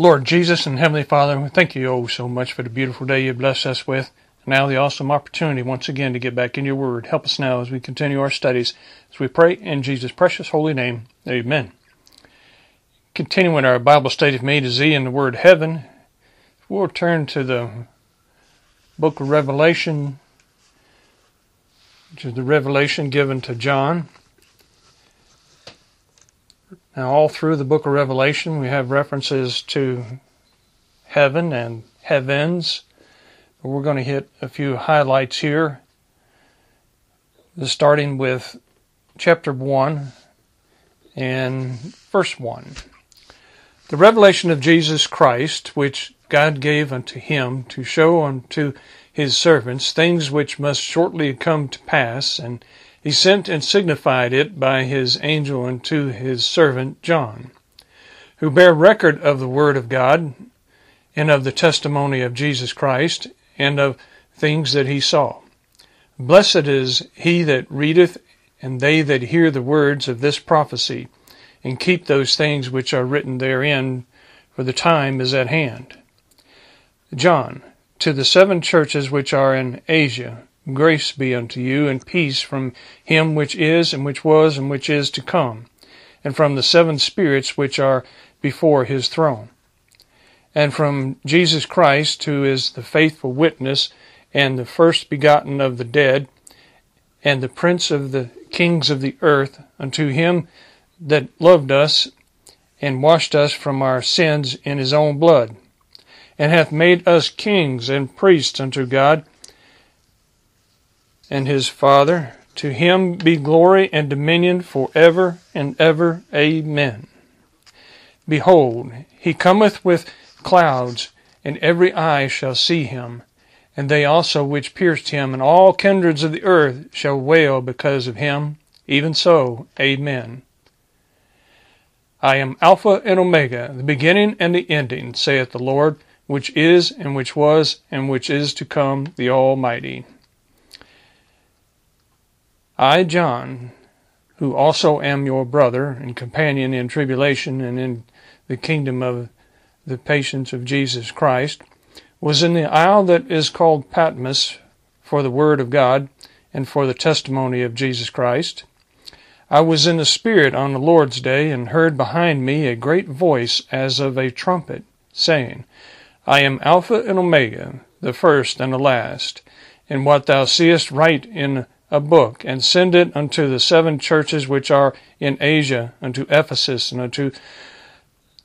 Lord Jesus and Heavenly Father, we thank you oh so much for the beautiful day you blessed us with. And now the awesome opportunity once again to get back in your word. Help us now as we continue our studies. As we pray in Jesus' precious holy name. Amen. Continuing our Bible study of A to Z in the word heaven, we'll turn to the book of Revelation, which is the revelation given to John. Now, all through the book of Revelation, we have references to heaven and heavens. But We're going to hit a few highlights here, starting with chapter 1 and verse 1. The revelation of Jesus Christ, which God gave unto him to show unto his servants things which must shortly come to pass, and he sent and signified it by his angel unto his servant John, who bare record of the word of God, and of the testimony of Jesus Christ, and of things that he saw. Blessed is he that readeth, and they that hear the words of this prophecy, and keep those things which are written therein, for the time is at hand. John, to the seven churches which are in Asia, Grace be unto you, and peace from him which is, and which was, and which is to come, and from the seven spirits which are before his throne, and from Jesus Christ, who is the faithful witness, and the first begotten of the dead, and the prince of the kings of the earth, unto him that loved us, and washed us from our sins in his own blood, and hath made us kings and priests unto God, and his Father. To him be glory and dominion for ever and ever. Amen. Behold, he cometh with clouds, and every eye shall see him, and they also which pierced him, and all kindreds of the earth shall wail because of him. Even so, Amen. I am Alpha and Omega, the beginning and the ending, saith the Lord, which is, and which was, and which is to come, the Almighty. I, John, who also am your brother and companion in tribulation and in the kingdom of the patience of Jesus Christ, was in the isle that is called Patmos for the word of God and for the testimony of Jesus Christ. I was in the Spirit on the Lord's day, and heard behind me a great voice as of a trumpet, saying, I am Alpha and Omega, the first and the last. And what thou seest write in a book, and send it unto the seven churches which are in Asia, unto Ephesus, and unto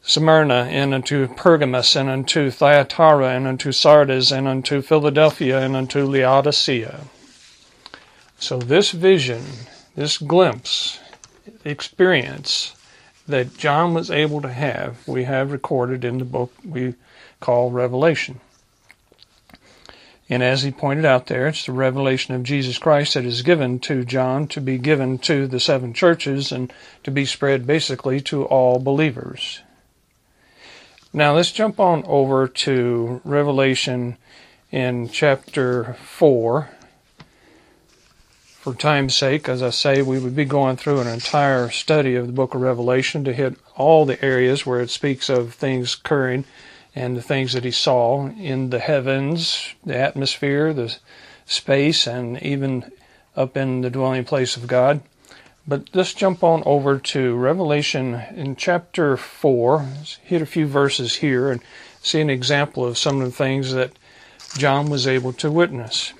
Smyrna, and unto Pergamos, and unto Thyatira, and unto Sardis, and unto Philadelphia, and unto Laodicea. So, this vision, this glimpse, experience that John was able to have, we have recorded in the book we call Revelation. And as he pointed out there, it's the revelation of Jesus Christ that is given to John to be given to the seven churches and to be spread basically to all believers. Now let's jump on over to Revelation in chapter 4. For time's sake, as I say, we would be going through an entire study of the book of Revelation to hit all the areas where it speaks of things occurring and the things that he saw in the heavens, the atmosphere, the space, and even up in the dwelling place of God. But let's jump on over to Revelation in chapter 4. Let's hit a few verses here and see an example of some of the things that John was able to witness.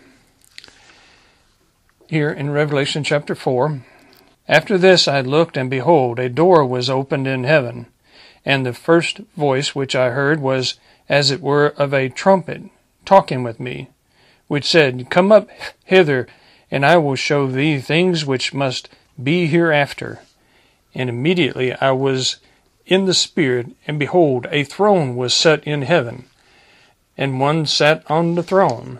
Here in Revelation chapter 4, after this I looked, and behold, a door was opened in heaven and the first voice which I heard was as it were of a trumpet talking with me, which said, Come up hither, and I will show thee things which must be hereafter. And immediately I was in the Spirit, and behold, a throne was set in heaven, and one sat on the throne.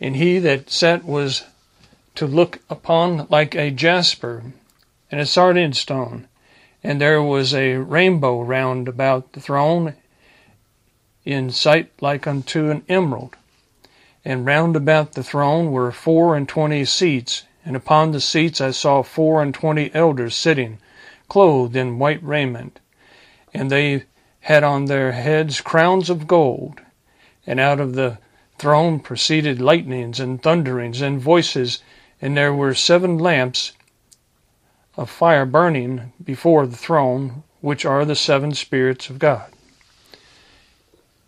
And he that sat was to look upon like a jasper and a sardine stone and there was a rainbow round about the throne in sight like unto an emerald. And round about the throne were four and twenty seats, and upon the seats I saw four and twenty elders sitting, clothed in white raiment, and they had on their heads crowns of gold, and out of the throne proceeded lightnings and thunderings and voices, and there were seven lamps of fire burning before the throne, which are the seven spirits of God.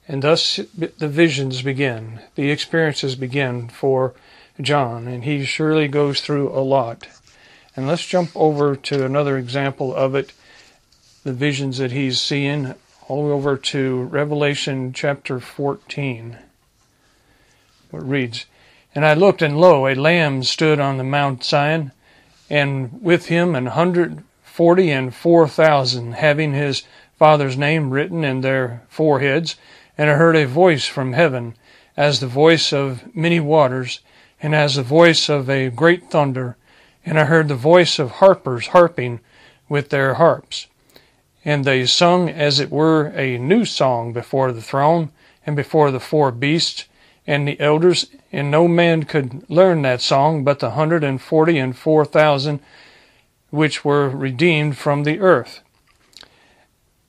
And thus the visions begin, the experiences begin for John, and he surely goes through a lot. And let's jump over to another example of it, the visions that he's seeing, all the way over to Revelation chapter 14. It reads, And I looked, and lo, a lamb stood on the Mount Zion, and with him an hundred forty and four thousand, having his father's name written in their foreheads. And I heard a voice from heaven, as the voice of many waters, and as the voice of a great thunder. And I heard the voice of harpers harping with their harps. And they sung as it were a new song before the throne, and before the four beasts, and the elders, and no man could learn that song but the hundred and forty and four thousand which were redeemed from the earth.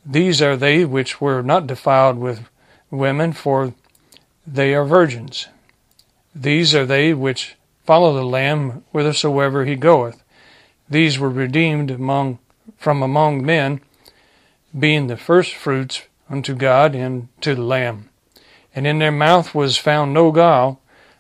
These are they which were not defiled with women, for they are virgins. These are they which follow the Lamb whithersoever he goeth. These were redeemed among from among men, being the firstfruits unto God and to the Lamb. And in their mouth was found no guile,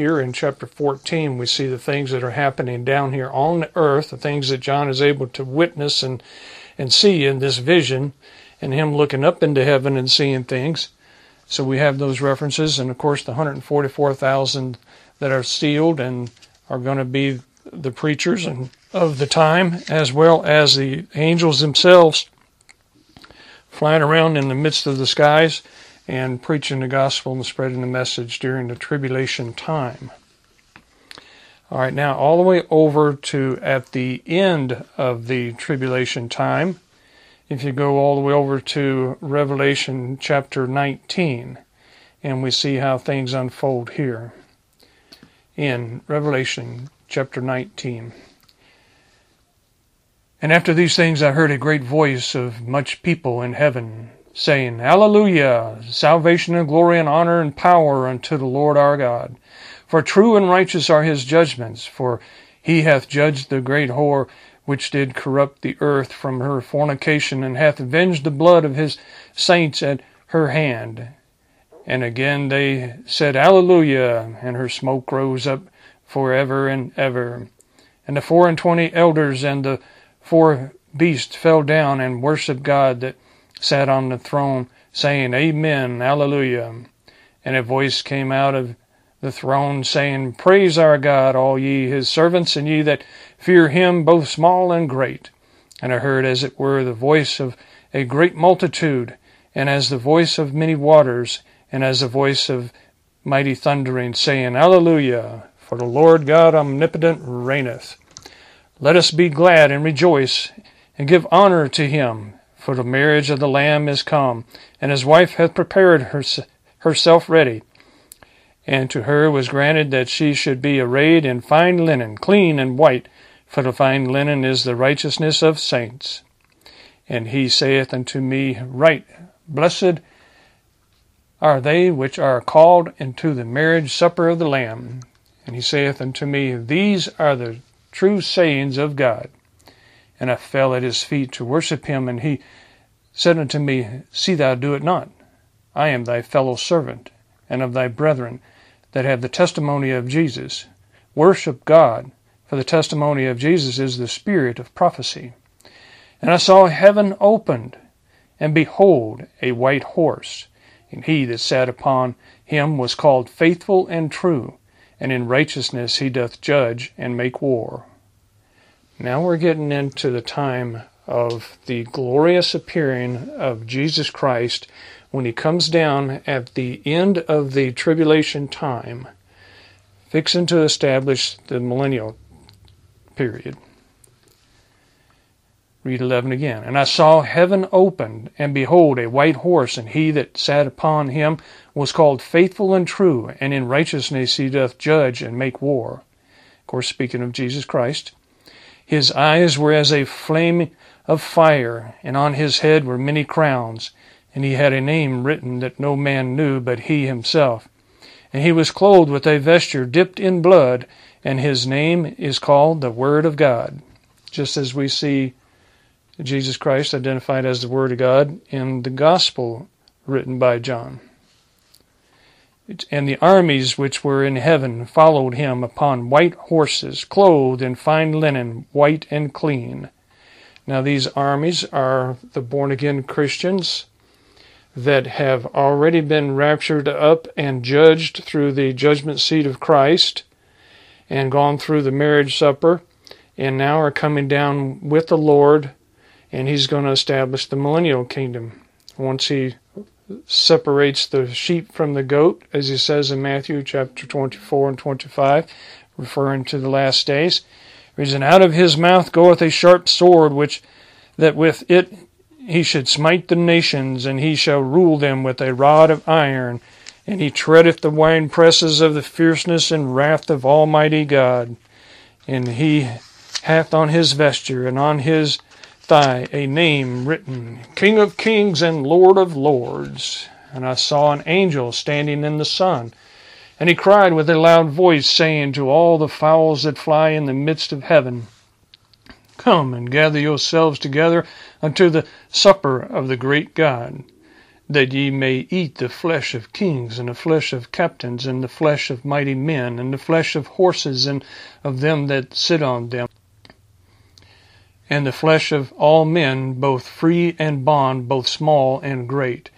Here in chapter 14, we see the things that are happening down here on earth, the things that John is able to witness and, and see in this vision, and him looking up into heaven and seeing things. So we have those references, and of course, the 144,000 that are sealed and are going to be the preachers and of the time, as well as the angels themselves flying around in the midst of the skies and preaching the gospel and spreading the message during the tribulation time. All right, now all the way over to at the end of the tribulation time, if you go all the way over to Revelation chapter 19, and we see how things unfold here in Revelation chapter 19. And after these things I heard a great voice of much people in heaven, saying, Hallelujah! Salvation and glory and honor and power unto the Lord our God. For true and righteous are his judgments, for he hath judged the great whore which did corrupt the earth from her fornication, and hath avenged the blood of his saints at her hand. And again they said, Alleluia, and her smoke rose up for ever and ever. And the four and twenty elders and the four beasts fell down and worshipped God that sat on the throne, saying, Amen, Alleluia. And a voice came out of the throne, saying, Praise our God, all ye his servants, and ye that fear him, both small and great. And I heard, as it were, the voice of a great multitude, and as the voice of many waters, and as the voice of mighty thundering, saying, Alleluia, for the Lord God omnipotent reigneth. Let us be glad and rejoice, and give honor to him, for the marriage of the Lamb is come, and his wife hath prepared herself ready and to her was granted that she should be arrayed in fine linen, clean and white, for the fine linen is the righteousness of saints. And he saith unto me, Right, blessed are they which are called into the marriage supper of the Lamb. And he saith unto me, These are the true sayings of God. And I fell at his feet to worship him, and he said unto me, See thou do it not. I am thy fellow servant, and of thy brethren that have the testimony of Jesus. Worship God, for the testimony of Jesus is the spirit of prophecy. And I saw heaven opened, and behold, a white horse, and he that sat upon him was called faithful and true, and in righteousness he doth judge and make war. Now we're getting into the time of the glorious appearing of Jesus Christ when he comes down at the end of the tribulation time, fixing to establish the millennial period. Read 11 again. And I saw heaven opened, and behold, a white horse, and he that sat upon him was called Faithful and True, and in righteousness he doth judge and make war. Of course, speaking of Jesus Christ. His eyes were as a flame of fire, and on his head were many crowns, and he had a name written that no man knew but he himself. And he was clothed with a vesture dipped in blood, and his name is called the Word of God. Just as we see Jesus Christ identified as the Word of God in the Gospel written by John. And the armies which were in heaven followed him upon white horses, clothed in fine linen, white and clean. Now, these armies are the born again Christians that have already been raptured up and judged through the judgment seat of Christ and gone through the marriage supper and now are coming down with the Lord and he's going to establish the millennial kingdom. Once he separates the sheep from the goat as he says in Matthew chapter 24 and 25 referring to the last days reason out of his mouth goeth a sharp sword which that with it he should smite the nations, and he shall rule them with a rod of iron, and he treadeth the winepresses of the fierceness and wrath of Almighty God. And he hath on his vesture and on his thigh a name written, King of kings and Lord of lords. And I saw an angel standing in the sun, and he cried with a loud voice, saying to all the fowls that fly in the midst of heaven, Come and gather yourselves together unto the supper of the great God, that ye may eat the flesh of kings, and the flesh of captains, and the flesh of mighty men, and the flesh of horses, and of them that sit on them, and the flesh of all men, both free and bond, both small and great.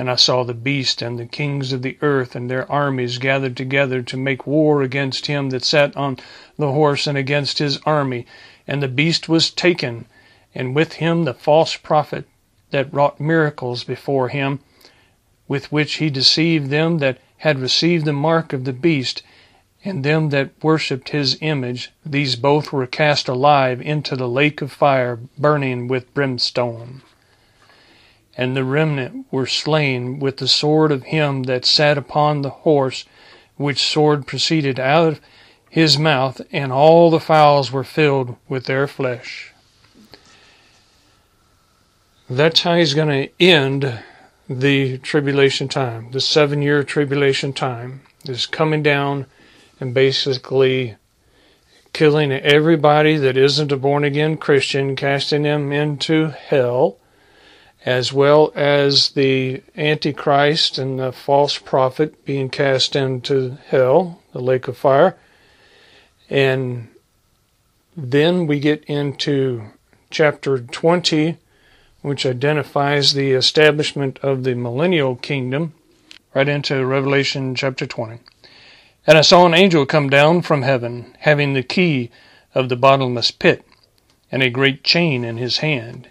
And I saw the beast and the kings of the earth and their armies gathered together to make war against him that sat on the horse and against his army and the beast was taken, and with him the false prophet that wrought miracles before him, with which he deceived them that had received the mark of the beast, and them that worshipped his image. These both were cast alive into the lake of fire, burning with brimstone. And the remnant were slain with the sword of him that sat upon the horse, which sword proceeded out of his mouth, and all the fowls were filled with their flesh. That's how he's going to end the tribulation time. The seven year tribulation time is coming down and basically killing everybody that isn't a born again Christian, casting them into hell, as well as the Antichrist and the false prophet being cast into hell, the lake of fire. And then we get into chapter 20, which identifies the establishment of the millennial kingdom, right into Revelation chapter 20. And I saw an angel come down from heaven, having the key of the bottomless pit, and a great chain in his hand.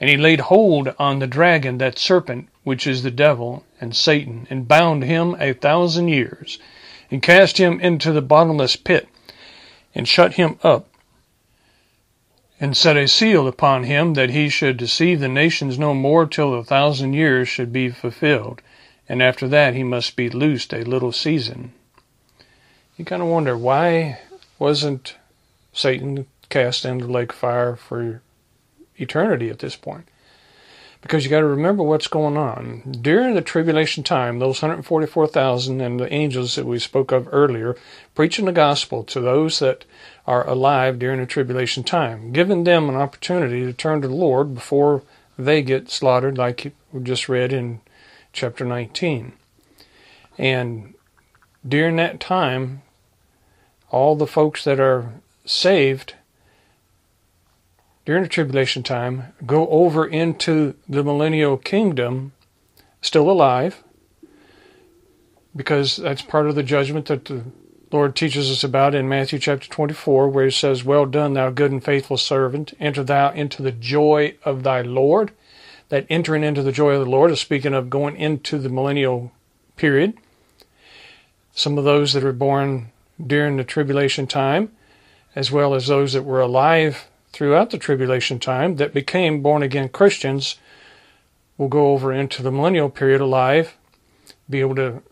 And he laid hold on the dragon, that serpent, which is the devil and Satan, and bound him a thousand years, and cast him into the bottomless pit and shut him up, and set a seal upon him that he should deceive the nations no more till the thousand years should be fulfilled, and after that he must be loosed a little season. You kind of wonder why wasn't Satan cast into the lake of fire for eternity at this point? because you got to remember what's going on. During the tribulation time, those 144,000 and the angels that we spoke of earlier, preaching the gospel to those that are alive during the tribulation time, giving them an opportunity to turn to the Lord before they get slaughtered, like we just read in chapter 19. And during that time, all the folks that are saved during the tribulation time go over into the millennial kingdom still alive because that's part of the judgment that the Lord teaches us about in Matthew chapter 24, where he says, Well done, thou good and faithful servant. Enter thou into the joy of thy Lord. That entering into the joy of the Lord is speaking of going into the millennial period. Some of those that are born during the tribulation time, as well as those that were alive throughout the tribulation time that became born again Christians, will go over into the millennial period alive, be able to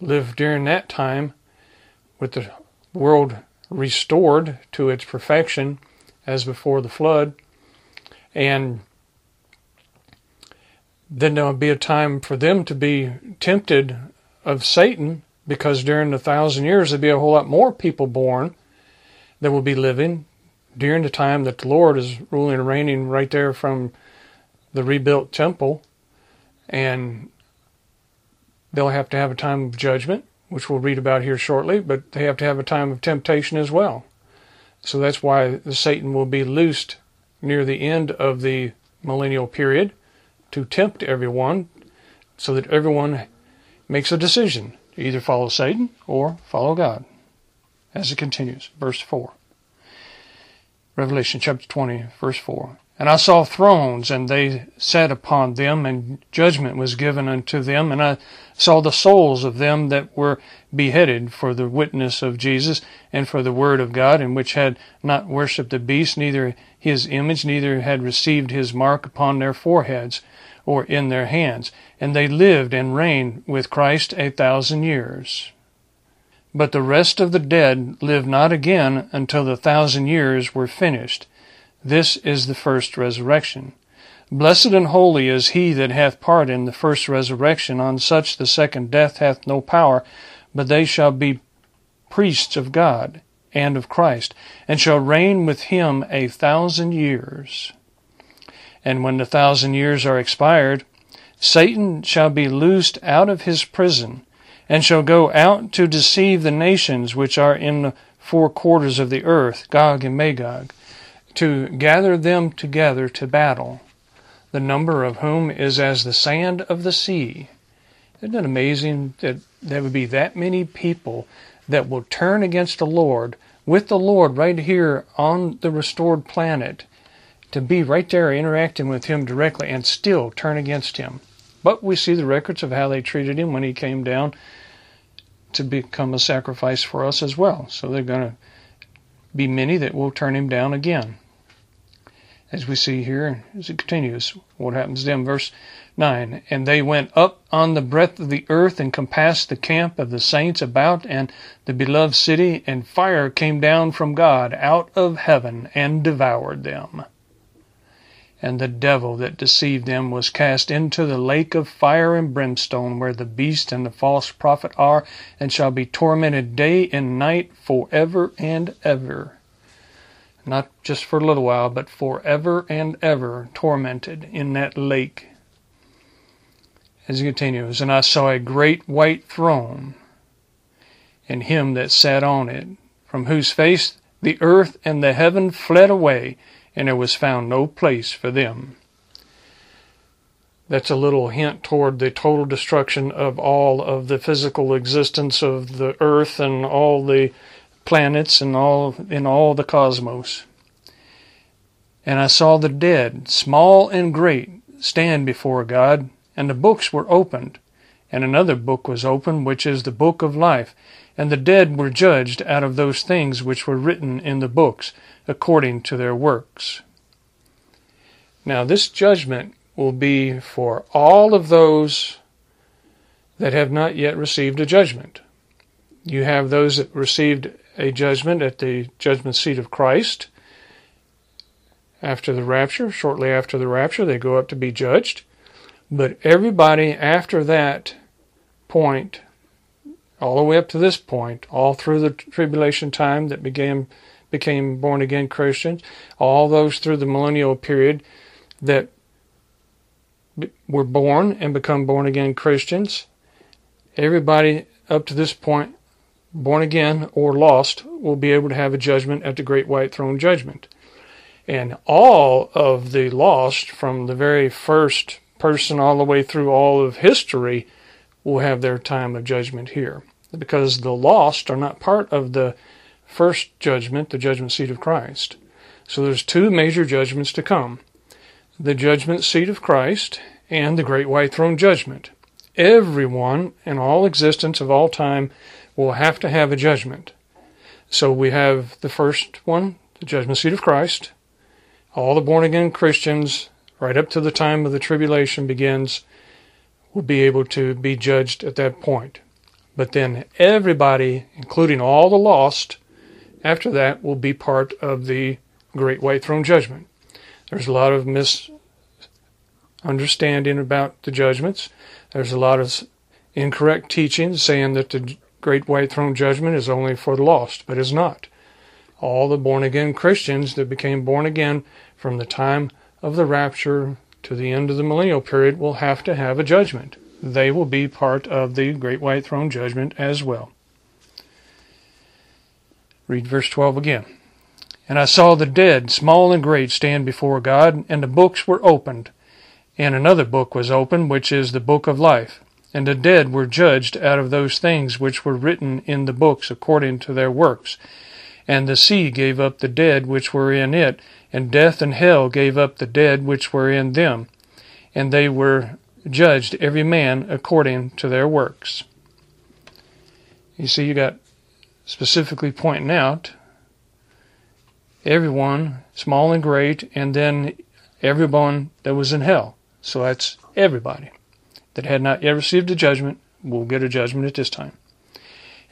live during that time with the world restored to its perfection as before the flood. And then there'll be a time for them to be tempted of Satan because during the thousand years there'll be a whole lot more people born that will be living during the time that the Lord is ruling and reigning right there from the rebuilt temple. And they'll have to have a time of judgment, which we'll read about here shortly, but they have to have a time of temptation as well. So that's why the Satan will be loosed near the end of the millennial period to tempt everyone so that everyone makes a decision to either follow Satan or follow God. As it continues, verse 4. Revelation chapter 20, verse 4. And I saw thrones, and they sat upon them, and judgment was given unto them. And I saw the souls of them that were beheaded for the witness of Jesus and for the word of God, and which had not worshipped the beast, neither his image, neither had received his mark upon their foreheads or in their hands. And they lived and reigned with Christ a thousand years. But the rest of the dead live not again until the thousand years were finished. This is the first resurrection. Blessed and holy is he that hath part in the first resurrection. On such the second death hath no power, but they shall be priests of God and of Christ, and shall reign with him a thousand years. And when the thousand years are expired, Satan shall be loosed out of his prison and shall go out to deceive the nations which are in the four quarters of the earth, Gog and Magog, to gather them together to battle, the number of whom is as the sand of the sea. Isn't it amazing that there would be that many people that will turn against the Lord, with the Lord right here on the restored planet, to be right there interacting with Him directly and still turn against Him? But we see the records of how they treated him when he came down to become a sacrifice for us as well. So they're going to be many that will turn him down again. As we see here, as it continues, what happens to them? Verse 9 And they went up on the breadth of the earth and compassed the camp of the saints about and the beloved city, and fire came down from God out of heaven and devoured them and the devil that deceived them was cast into the lake of fire and brimstone, where the beast and the false prophet are, and shall be tormented day and night for ever and ever. Not just for a little while, but for ever and ever tormented in that lake. As he continues, and I saw a great white throne, and him that sat on it, from whose face the earth and the heaven fled away, and there was found no place for them. That's a little hint toward the total destruction of all of the physical existence of the earth and all the planets and all in all the cosmos. And I saw the dead, small and great, stand before God, and the books were opened. And another book was opened, which is the book of life. And the dead were judged out of those things which were written in the books, according to their works. Now, this judgment will be for all of those that have not yet received a judgment. You have those that received a judgment at the judgment seat of Christ. After the rapture, shortly after the rapture, they go up to be judged. But everybody after that point, all the way up to this point, all through the tribulation time that began became born again Christians, all those through the millennial period that were born and become born again Christians, everybody up to this point, born again or lost, will be able to have a judgment at the great white throne judgment. And all of the lost, from the very first person all the way through all of history, will have their time of judgment here. because the lost are not part of the first judgment, the judgment seat of Christ. So there's two major judgments to come the judgment seat of Christ and the great white throne judgment. Everyone in all existence of all time will have to have a judgment. So we have the first one, the judgment seat of Christ. All the born again Christians, right up to the time of the tribulation begins, will be able to be judged at that point. But then everybody, including all the lost, after that will be part of the great white throne judgment. There's a lot of misunderstanding about the judgments. There's a lot of incorrect teaching saying that the great white throne judgment is only for the lost, but is not. All the born again Christians that became born again from the time of the rapture to the end of the millennial period will have to have a judgment. They will be part of the great white throne judgment as well. Read verse 12 again. And I saw the dead, small and great, stand before God, and the books were opened. And another book was opened, which is the book of life. And the dead were judged out of those things which were written in the books according to their works. And the sea gave up the dead which were in it, and death and hell gave up the dead which were in them. And they were judged every man according to their works. You see, you got specifically pointing out everyone, small and great, and then everyone that was in hell. So that's everybody that had not yet received a judgment will get a judgment at this time.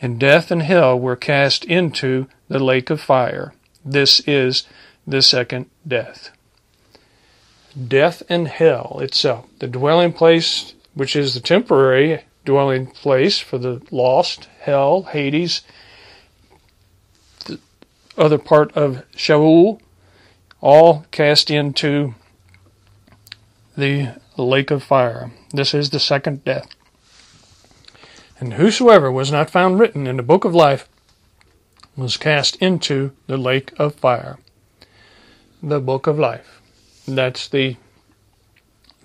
And death and hell were cast into the lake of fire. This is the second death. Death and hell itself, the dwelling place, which is the temporary dwelling place for the lost, hell, Hades, the other part of Sheol, all cast into the lake of fire. This is the second death. And whosoever was not found written in the book of life was cast into the lake of fire. The book of life. That's the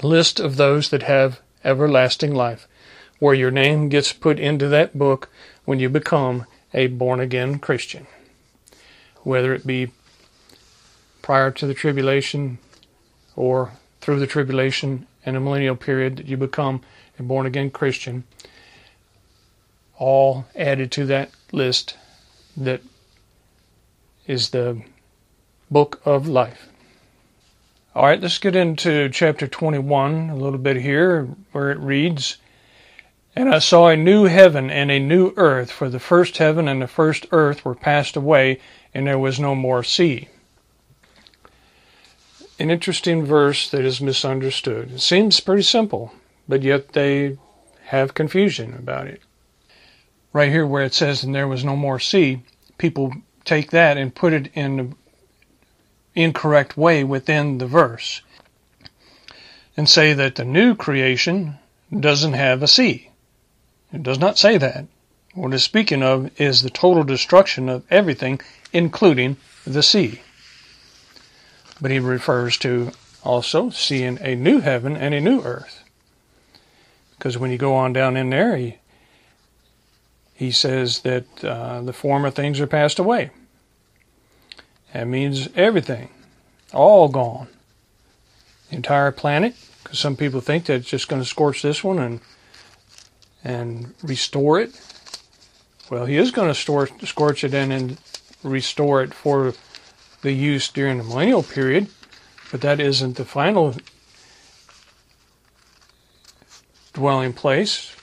list of those that have everlasting life, where your name gets put into that book when you become a born again Christian whether it be prior to the tribulation or through the tribulation and a millennial period that you become a born again Christian, all added to that list that is the book of life. All right, let's get into chapter 21 a little bit here, where it reads And I saw a new heaven and a new earth, for the first heaven and the first earth were passed away, and there was no more sea. An interesting verse that is misunderstood. It seems pretty simple, but yet they have confusion about it. Right here, where it says, and there was no more sea, people take that and put it in incorrect way within the verse and say that the new creation doesn't have a sea. It does not say that. What it's speaking of is the total destruction of everything including the sea. But he refers to also seeing a new heaven and a new earth. Because when you go on down in there, he, he says that uh, the former things are passed away. That means everything, all gone. The entire planet, because some people think that it's just going to scorch this one and and restore it. Well, he is going to scorch it and, and restore it for the use during the millennial period, but that isn't the final dwelling place.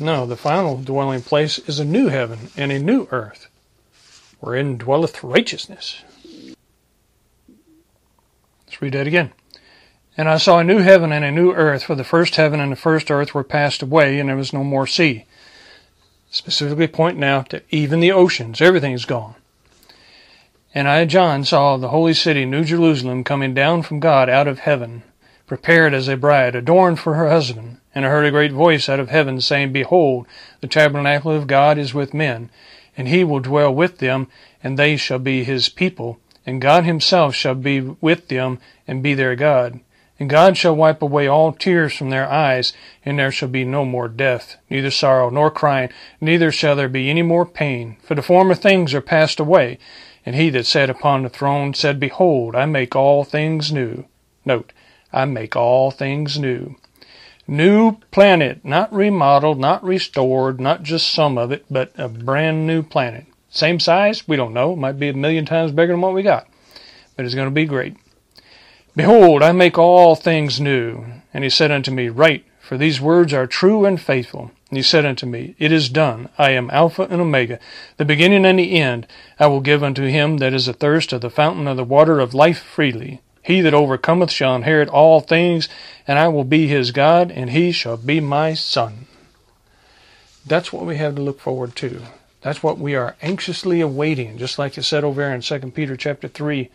No, the final dwelling place is a new heaven and a new earth, wherein dwelleth righteousness. Read that again. And I saw a new heaven and a new earth, for the first heaven and the first earth were passed away, and there was no more sea. Specifically pointing out that even the oceans, everything is gone. And I, John, saw the holy city, New Jerusalem, coming down from God out of heaven, prepared as a bride, adorned for her husband. And I heard a great voice out of heaven saying, Behold, the tabernacle of God is with men, and he will dwell with them, and they shall be his people, and God himself shall be with them and be their God. And God shall wipe away all tears from their eyes, and there shall be no more death, neither sorrow nor crying, neither shall there be any more pain, for the former things are passed away. And he that sat upon the throne said, Behold, I make all things new. Note, I make all things new. New planet, not remodeled, not restored, not just some of it, but a brand new planet. Same size? We don't know. It might be a million times bigger than what we got. But it's going to be great. Behold, I make all things new. And he said unto me, Write, for these words are true and faithful. And he said unto me, It is done. I am Alpha and Omega, the beginning and the end. I will give unto him that is athirst of the fountain of the water of life freely. He that overcometh shall inherit all things, and I will be his God, and he shall be my son. That's what we have to look forward to. That's what we are anxiously awaiting, just like it said over there in 2 Peter chapter 3,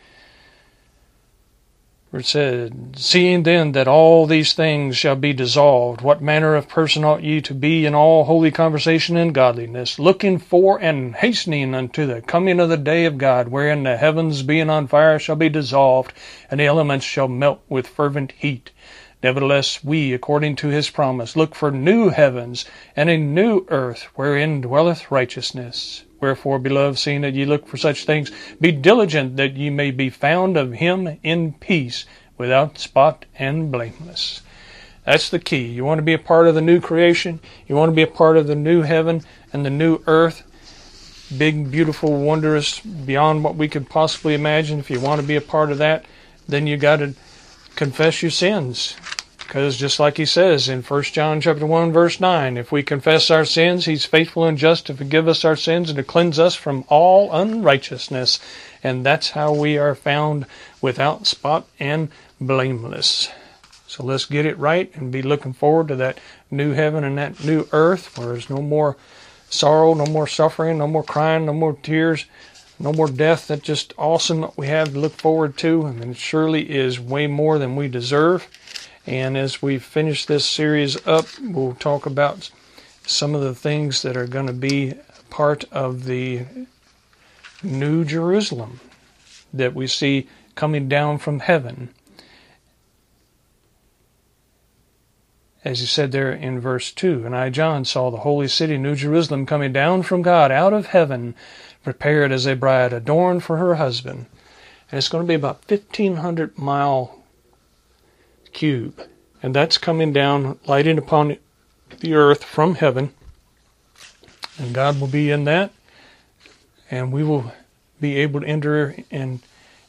where it said, Seeing then that all these things shall be dissolved, what manner of person ought ye to be in all holy conversation and godliness, looking for and hastening unto the coming of the day of God, wherein the heavens being on fire shall be dissolved, and the elements shall melt with fervent heat. Nevertheless, we, according to his promise, look for new heavens and a new earth wherein dwelleth righteousness. Wherefore, beloved, seeing that ye look for such things, be diligent that ye may be found of him in peace, without spot and blameless. That's the key. You want to be a part of the new creation. You want to be a part of the new heaven and the new earth. Big, beautiful, wondrous, beyond what we could possibly imagine. If you want to be a part of that, then you got to confess your sins. Because just like he says in 1 John chapter 1 verse 9, if we confess our sins, he's faithful and just to forgive us our sins and to cleanse us from all unrighteousness. And that's how we are found without spot and blameless. So let's get it right and be looking forward to that new heaven and that new earth where there's no more sorrow, no more suffering, no more crying, no more tears, no more death. That's just awesome we have to look forward to. and it surely is way more than we deserve. And as we finish this series up, we'll talk about some of the things that are going to be part of the New Jerusalem that we see coming down from heaven. As he said there in verse 2, and I, John, saw the holy city, New Jerusalem, coming down from God out of heaven, prepared as a bride adorned for her husband. And it's going to be about 1,500 mile cube. And that's coming down, lighting upon the earth from heaven. And God will be in that. And we will be able to enter and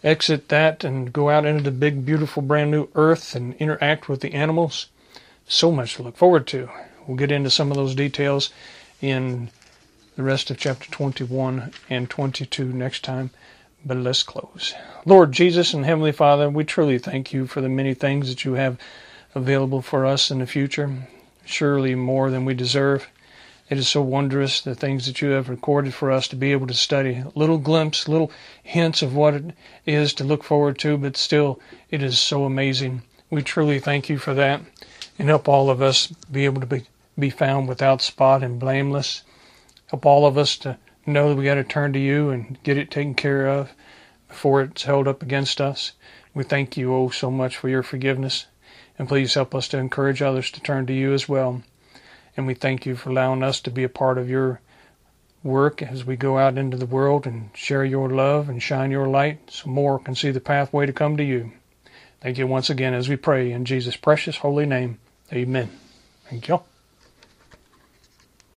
exit that and go out into the big, beautiful, brand new earth and interact with the animals. So much to look forward to. We'll get into some of those details in the rest of chapter 21 and 22 next time. But let's close. Lord Jesus and Heavenly Father, we truly thank you for the many things that you have available for us in the future, surely more than we deserve. It is so wondrous the things that you have recorded for us to be able to study. Little glimpse, little hints of what it is to look forward to, but still, it is so amazing. We truly thank you for that and help all of us be able to be, be found without spot and blameless. Help all of us to know that we got to turn to you and get it taken care of before it's held up against us. We thank you, oh, so much for your forgiveness. And please help us to encourage others to turn to you as well. And we thank you for allowing us to be a part of your work as we go out into the world and share your love and shine your light so more can see the pathway to come to you. Thank you once again as we pray in Jesus' precious holy name. Amen. Thank you.